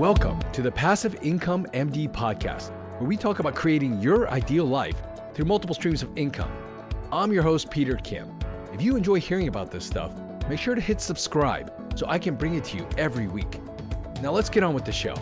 Welcome to the Passive Income MD podcast, where we talk about creating your ideal life through multiple streams of income. I'm your host, Peter Kim. If you enjoy hearing about this stuff, make sure to hit subscribe so I can bring it to you every week. Now let's get on with the show.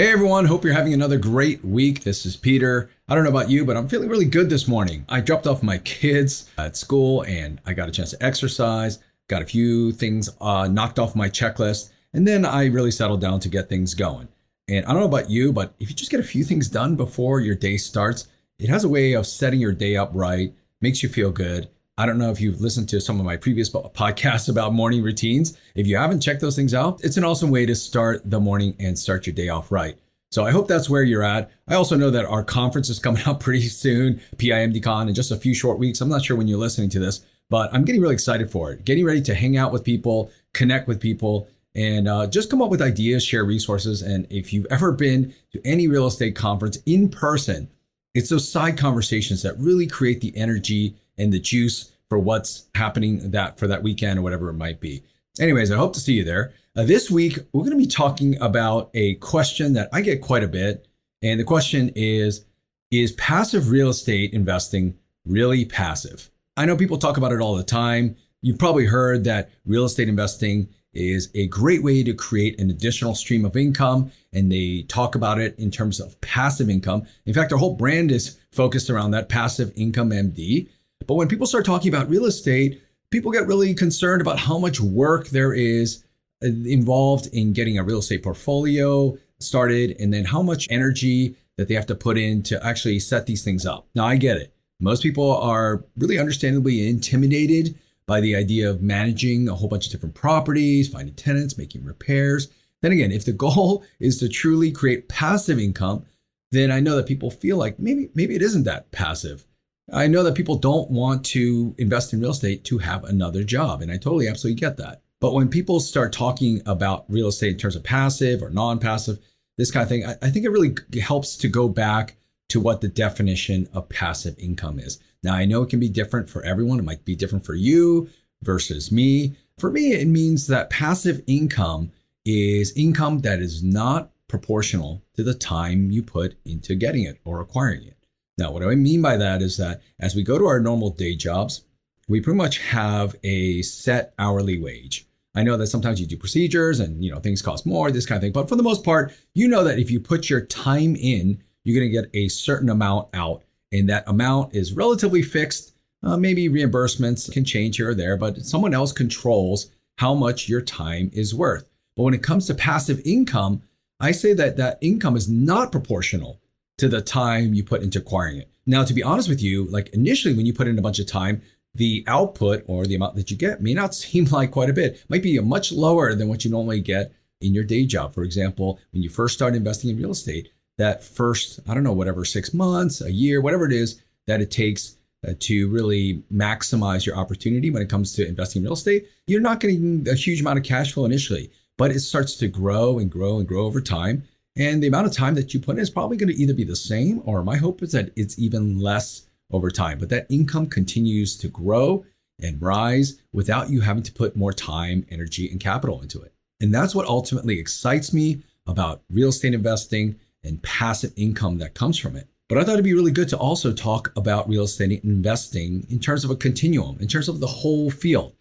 Hey everyone, hope you're having another great week. This is Peter. I don't know about you, but I'm feeling really good this morning. I dropped off my kids at school and I got a chance to exercise, got a few things uh, knocked off my checklist, and then I really settled down to get things going. And I don't know about you, but if you just get a few things done before your day starts, it has a way of setting your day up right, makes you feel good. I don't know if you've listened to some of my previous podcasts about morning routines. If you haven't checked those things out, it's an awesome way to start the morning and start your day off right. So I hope that's where you're at. I also know that our conference is coming up pretty soon, PIMDCon, in just a few short weeks. I'm not sure when you're listening to this, but I'm getting really excited for it. Getting ready to hang out with people, connect with people, and uh, just come up with ideas, share resources. And if you've ever been to any real estate conference in person, it's those side conversations that really create the energy and the juice for what's happening that for that weekend or whatever it might be. Anyways, I hope to see you there. Uh, this week, we're going to be talking about a question that I get quite a bit. And the question is Is passive real estate investing really passive? I know people talk about it all the time. You've probably heard that real estate investing is a great way to create an additional stream of income. And they talk about it in terms of passive income. In fact, our whole brand is focused around that passive income MD. But when people start talking about real estate, people get really concerned about how much work there is uh, involved in getting a real estate portfolio started and then how much energy that they have to put in to actually set these things up. Now, I get it. Most people are really understandably intimidated by the idea of managing a whole bunch of different properties, finding tenants, making repairs. Then again, if the goal is to truly create passive income, then I know that people feel like maybe maybe it isn't that passive. I know that people don't want to invest in real estate to have another job, and I totally absolutely get that. But when people start talking about real estate in terms of passive or non-passive, this kind of thing, I, I think it really helps to go back to what the definition of passive income is. Now, I know it can be different for everyone. It might be different for you versus me. For me, it means that passive income is income that is not proportional to the time you put into getting it or acquiring it. Now, what do I mean by that is that as we go to our normal day jobs, we pretty much have a set hourly wage. I know that sometimes you do procedures and you know things cost more, this kind of thing, but for the most part, you know that if you put your time in, you're going to get a certain amount out, and that amount is relatively fixed. Uh, maybe reimbursements can change here or there, but someone else controls how much your time is worth. But when it comes to passive income, I say that that income is not proportional to the time you put into acquiring it. Now, to be honest with you, like initially when you put in a bunch of time, the output or the amount that you get may not seem like quite a bit. It might be much lower than what you normally get in your day job. For example, when you first start investing in real estate, that first, I don't know, whatever, six months, a year, whatever it is that it takes uh, to really maximize your opportunity when it comes to investing in real estate, you're not getting a huge amount of cash flow initially, but it starts to grow and grow and grow over time. And the amount of time that you put in is probably going to either be the same, or my hope is that it's even less over time. But that income continues to grow and rise without you having to put more time, energy, and capital into it. And that's what ultimately excites me about real estate investing and passive income that comes from it. But I thought it'd be really good to also talk about real estate investing in terms of a continuum, in terms of the whole field.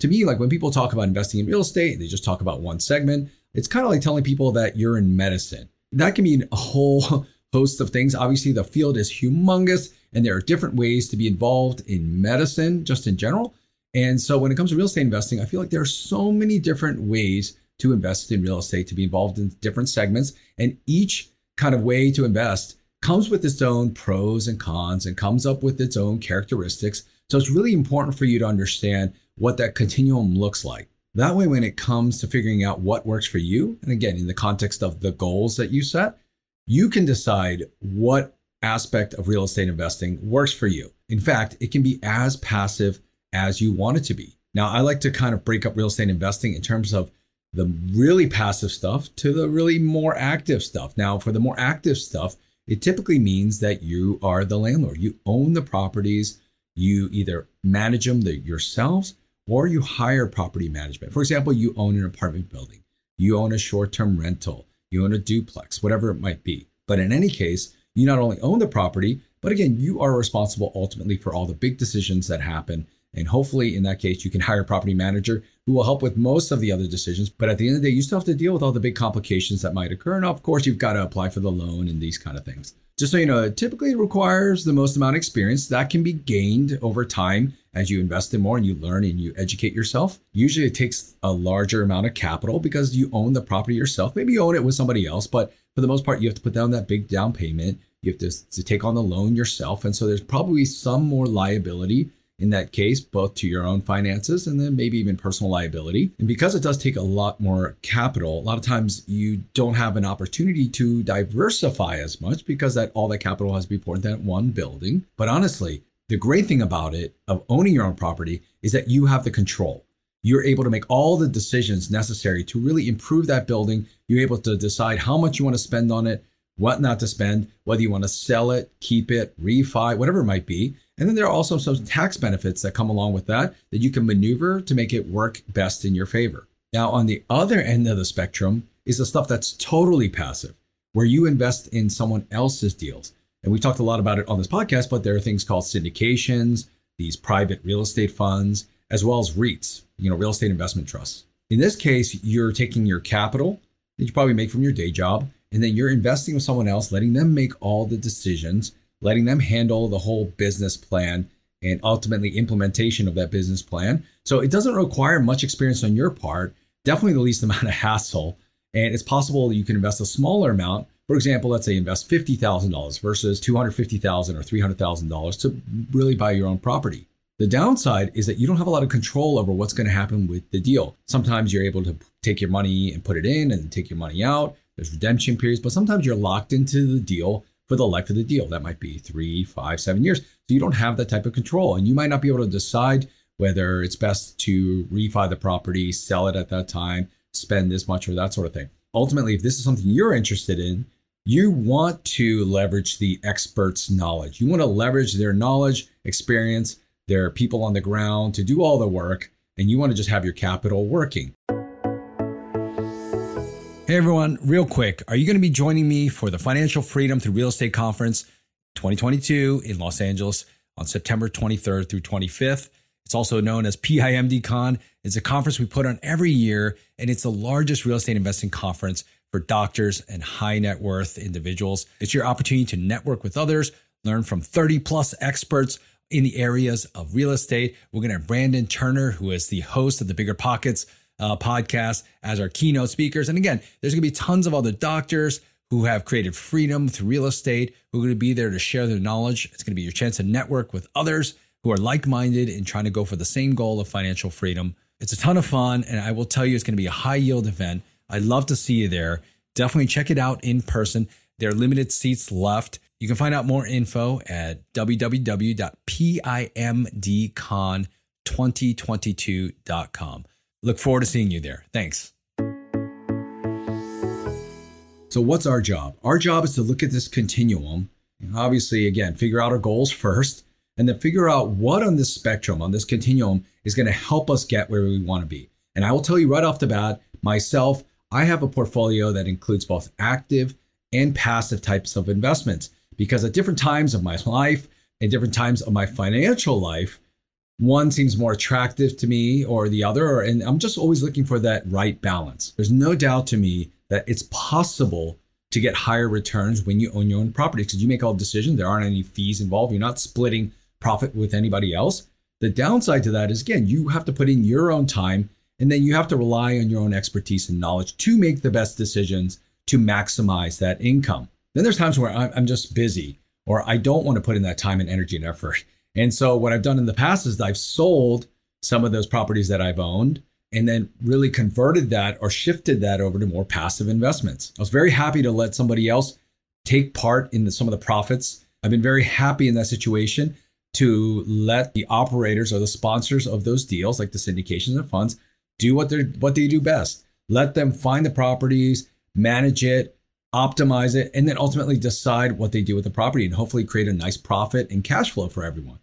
To me, like when people talk about investing in real estate, they just talk about one segment. It's kind of like telling people that you're in medicine. That can mean a whole host of things. Obviously, the field is humongous and there are different ways to be involved in medicine just in general. And so when it comes to real estate investing, I feel like there are so many different ways to invest in real estate, to be involved in different segments. And each kind of way to invest comes with its own pros and cons and comes up with its own characteristics. So it's really important for you to understand what that continuum looks like. That way, when it comes to figuring out what works for you, and again, in the context of the goals that you set, you can decide what aspect of real estate investing works for you. In fact, it can be as passive as you want it to be. Now, I like to kind of break up real estate investing in terms of the really passive stuff to the really more active stuff. Now, for the more active stuff, it typically means that you are the landlord. You own the properties, you either manage them yourselves or you hire property management. For example, you own an apartment building, you own a short term rental, you own a duplex, whatever it might be. But in any case, you not only own the property, but again, you are responsible ultimately for all the big decisions that happen. And hopefully, in that case, you can hire a property manager who will help with most of the other decisions. But at the end of the day, you still have to deal with all the big complications that might occur. And of course, you've got to apply for the loan and these kind of things. Just so you know, it typically requires the most amount of experience that can be gained over time as you invest in more and you learn and you educate yourself. Usually it takes a larger amount of capital because you own the property yourself. Maybe you own it with somebody else, but for the most part, you have to put down that big down payment. You have to, to take on the loan yourself. And so there's probably some more liability in that case, both to your own finances and then maybe even personal liability. And because it does take a lot more capital, a lot of times you don't have an opportunity to diversify as much because that all that capital has to be poured into that one building. But honestly, the great thing about it of owning your own property is that you have the control. You're able to make all the decisions necessary to really improve that building. You're able to decide how much you want to spend on it, what not to spend, whether you want to sell it, keep it, refi, whatever it might be. And then there are also some tax benefits that come along with that that you can maneuver to make it work best in your favor. Now, on the other end of the spectrum is the stuff that's totally passive, where you invest in someone else's deals. And we talked a lot about it on this podcast, but there are things called syndications, these private real estate funds, as well as REITs, you know, real estate investment trusts. In this case, you're taking your capital that you probably make from your day job, and then you're investing with someone else, letting them make all the decisions letting them handle the whole business plan and ultimately implementation of that business plan. So it doesn't require much experience on your part, definitely the least amount of hassle. And it's possible you can invest a smaller amount. For example, let's say invest $50,000 versus $250,000 or $300,000 to really buy your own property. The downside is that you don't have a lot of control over what's going to happen with the deal. Sometimes you're able to take your money and put it in and take your money out. There's redemption periods, but sometimes you're locked into the deal for the life of the deal. That might be three, five, seven years. So you don't have that type of control. And you might not be able to decide whether it's best to refi the property, sell it at that time, spend this much or that sort of thing. Ultimately, if this is something you're interested in, you want to leverage the experts' knowledge. You want to leverage their knowledge, experience, their people on the ground to do all the work, and you want to just have your capital working. Hey everyone, real quick, are you going to be joining me for the Financial Freedom Through Real Estate Conference 2022 in Los Angeles on September 23rd through 25th? It's also known as PIMD Con. It's a conference we put on every year, and it's the largest real estate investing conference for doctors and high net worth individuals. It's your opportunity to network with others, learn from 30 plus experts in the areas of real estate. We're going to have Brandon Turner, who is the host of the Bigger Pockets uh, podcast as our keynote speakers. And again, there's going to be tons of other doctors who have created freedom through real estate who are going to be there to share their knowledge. It's going to be your chance to network with others who are like minded and trying to go for the same goal of financial freedom. It's a ton of fun. And I will tell you, it's going to be a high yield event. I'd love to see you there. Definitely check it out in person. There are limited seats left. You can find out more info at www.pimdcon2022.com. Look forward to seeing you there. Thanks. So, what's our job? Our job is to look at this continuum and obviously, again, figure out our goals first and then figure out what on this spectrum, on this continuum, is going to help us get where we want to be. And I will tell you right off the bat, myself, I have a portfolio that includes both active and passive types of investments because at different times of my life and different times of my financial life, one seems more attractive to me or the other and i'm just always looking for that right balance. There's no doubt to me that it's possible to get higher returns when you own your own property because you make all decisions there aren't any fees involved you're not splitting profit with anybody else. The downside to that is again you have to put in your own time and then you have to rely on your own expertise and knowledge to make the best decisions to maximize that income. Then there's times where i'm just busy or i don't want to put in that time and energy and effort and so what I've done in the past is I've sold some of those properties that I've owned and then really converted that or shifted that over to more passive investments. I was very happy to let somebody else take part in the, some of the profits. I've been very happy in that situation to let the operators or the sponsors of those deals, like the syndications and funds, do what they what they do best. Let them find the properties, manage it, optimize it, and then ultimately decide what they do with the property and hopefully create a nice profit and cash flow for everyone.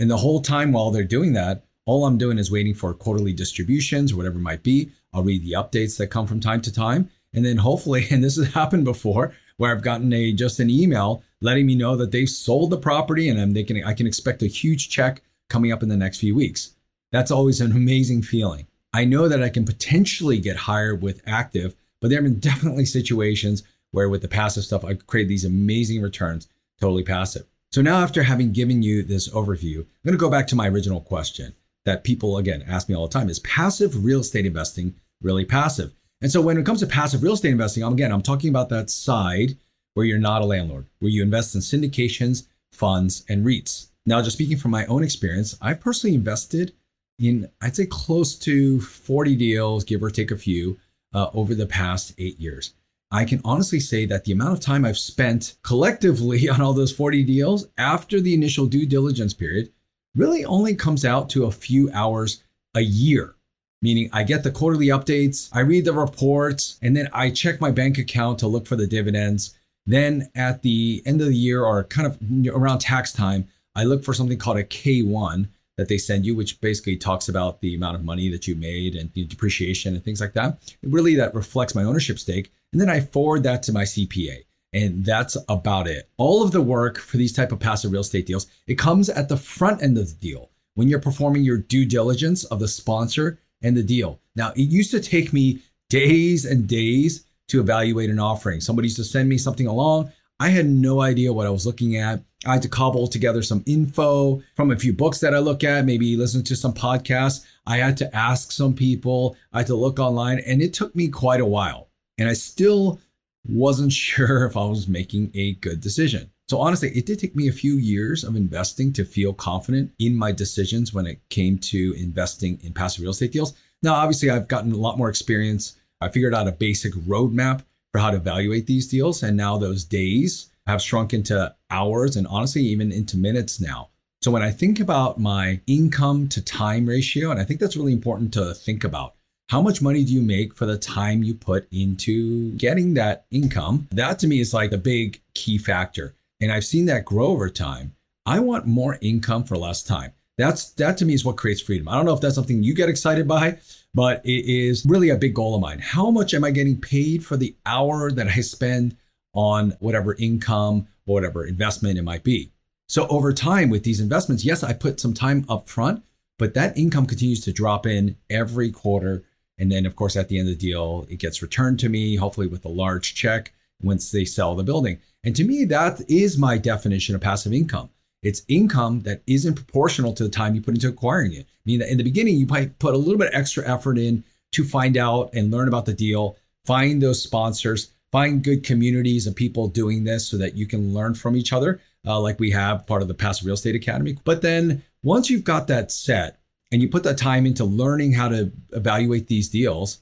And the whole time while they're doing that, all I'm doing is waiting for quarterly distributions or whatever it might be. I'll read the updates that come from time to time. And then hopefully, and this has happened before, where I've gotten a just an email letting me know that they've sold the property and I'm thinking I can expect a huge check coming up in the next few weeks. That's always an amazing feeling. I know that I can potentially get higher with active, but there have been definitely situations where with the passive stuff, I create these amazing returns totally passive. So now after having given you this overview, I'm going to go back to my original question that people again ask me all the time is passive real estate investing really passive? And so when it comes to passive real estate investing, again, I'm talking about that side where you're not a landlord, where you invest in syndications, funds, and REITs. Now, just speaking from my own experience, I've personally invested in, I'd say, close to 40 deals, give or take a few, uh, over the past eight years. I can honestly say that the amount of time I've spent collectively on all those 40 deals after the initial due diligence period really only comes out to a few hours a year. Meaning, I get the quarterly updates, I read the reports, and then I check my bank account to look for the dividends. Then at the end of the year or kind of around tax time, I look for something called a K1 that they send you, which basically talks about the amount of money that you made and the depreciation and things like that. Really, that reflects my ownership stake. And then I forward that to my CPA and that's about it. All of the work for these type of passive real estate deals it comes at the front end of the deal when you're performing your due diligence of the sponsor and the deal. Now it used to take me days and days to evaluate an offering. Somebody used to send me something along. I had no idea what i was looking at. I had to cobble together some info from a few books that i look at maybe listen to some podcasts. I had to ask some people. I had to look online and it took me quite a while and i still wasn't sure if I was making a good decision. So honestly, it did take me a few years of investing to feel confident in my decisions when it came to investing in passive real estate deals. Now, obviously, I've gotten a lot more experience. I figured out a basic roadmap for how to evaluate these deals. And now those days have shrunk into hours and honestly, even into minutes now. So when I think about my income to time ratio, and I think that's really important to think about, how much money do you make for the time you put into getting that income? That to me is like a big key factor. And I've seen that grow over time. I want more income for less time. That's that to me is what creates freedom. I don't know if that's something you get excited by, but it is really a big goal of mine. How much am I getting paid for the hour that I spend on whatever income or whatever investment it might be? So over time with these investments, yes, I put some time up front, but that income continues to drop in every quarter and then, of course, at the end of the deal, it gets returned to me, hopefully with a large check once they sell the building. And to me, that is my definition of passive income. It's income that isn't proportional to the time you put into acquiring it. I mean, in the beginning, you might put a little bit extra effort in to find out and learn about the deal, find those sponsors, find good communities of people doing this so that you can learn from each other, uh, like we have part of the Passive Real Estate Academy. But then once you've got that set, and you put that time into learning how to evaluate these deals,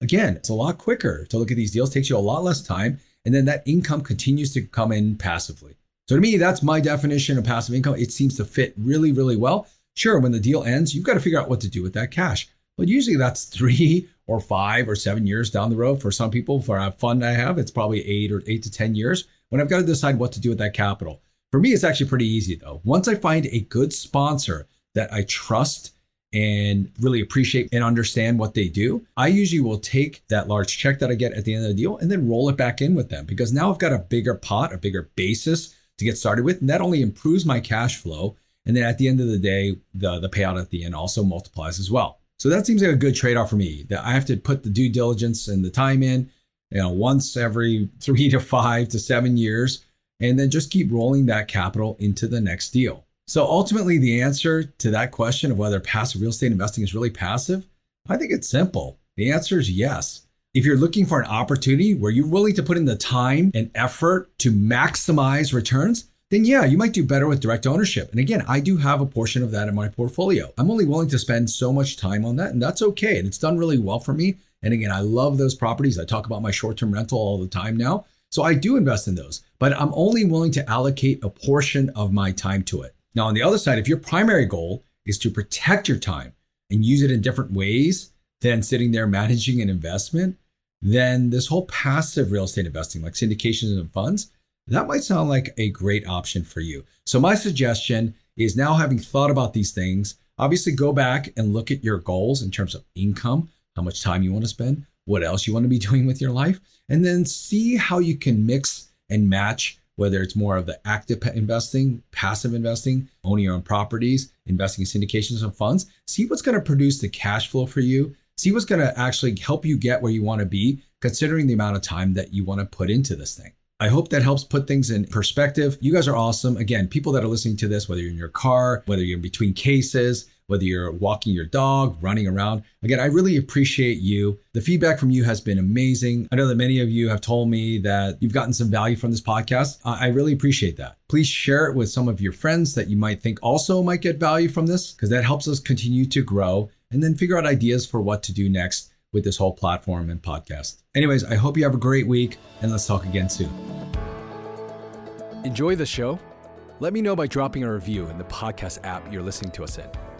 again, it's a lot quicker to look at these deals, takes you a lot less time. And then that income continues to come in passively. So to me, that's my definition of passive income. It seems to fit really, really well. Sure, when the deal ends, you've got to figure out what to do with that cash. But usually that's three or five or seven years down the road. For some people, for a fund I have, it's probably eight or eight to 10 years when I've got to decide what to do with that capital. For me, it's actually pretty easy though. Once I find a good sponsor that I trust and really appreciate and understand what they do, I usually will take that large check that I get at the end of the deal and then roll it back in with them because now I've got a bigger pot, a bigger basis to get started with. And that only improves my cash flow. And then at the end of the day, the, the payout at the end also multiplies as well. So that seems like a good trade off for me that I have to put the due diligence and the time in, you know, once every three to five to seven years, and then just keep rolling that capital into the next deal. So ultimately, the answer to that question of whether passive real estate investing is really passive, I think it's simple. The answer is yes. If you're looking for an opportunity where you're willing to put in the time and effort to maximize returns, then yeah, you might do better with direct ownership. And again, I do have a portion of that in my portfolio. I'm only willing to spend so much time on that, and that's okay. And it's done really well for me. And again, I love those properties. I talk about my short term rental all the time now. So I do invest in those, but I'm only willing to allocate a portion of my time to it. Now, on the other side, if your primary goal is to protect your time and use it in different ways than sitting there managing an investment, then this whole passive real estate investing, like syndications and funds, that might sound like a great option for you. So, my suggestion is now having thought about these things, obviously go back and look at your goals in terms of income, how much time you want to spend, what else you want to be doing with your life, and then see how you can mix and match whether it's more of the active investing, passive investing, owning your own properties, investing in syndications and funds. See what's going to produce the cash flow for you. See what's going to actually help you get where you want to be, considering the amount of time that you want to put into this thing. I hope that helps put things in perspective. You guys are awesome. Again, people that are listening to this, whether you're in your car, whether you're in between cases, whether you're walking your dog, running around. Again, I really appreciate you. The feedback from you has been amazing. I know that many of you have told me that you've gotten some value from this podcast. I really appreciate that. Please share it with some of your friends that you might think also might get value from this, because that helps us continue to grow and then figure out ideas for what to do next with this whole platform and podcast. Anyways, I hope you have a great week and let's talk again soon. Enjoy the show? Let me know by dropping a review in the podcast app you're listening to us in.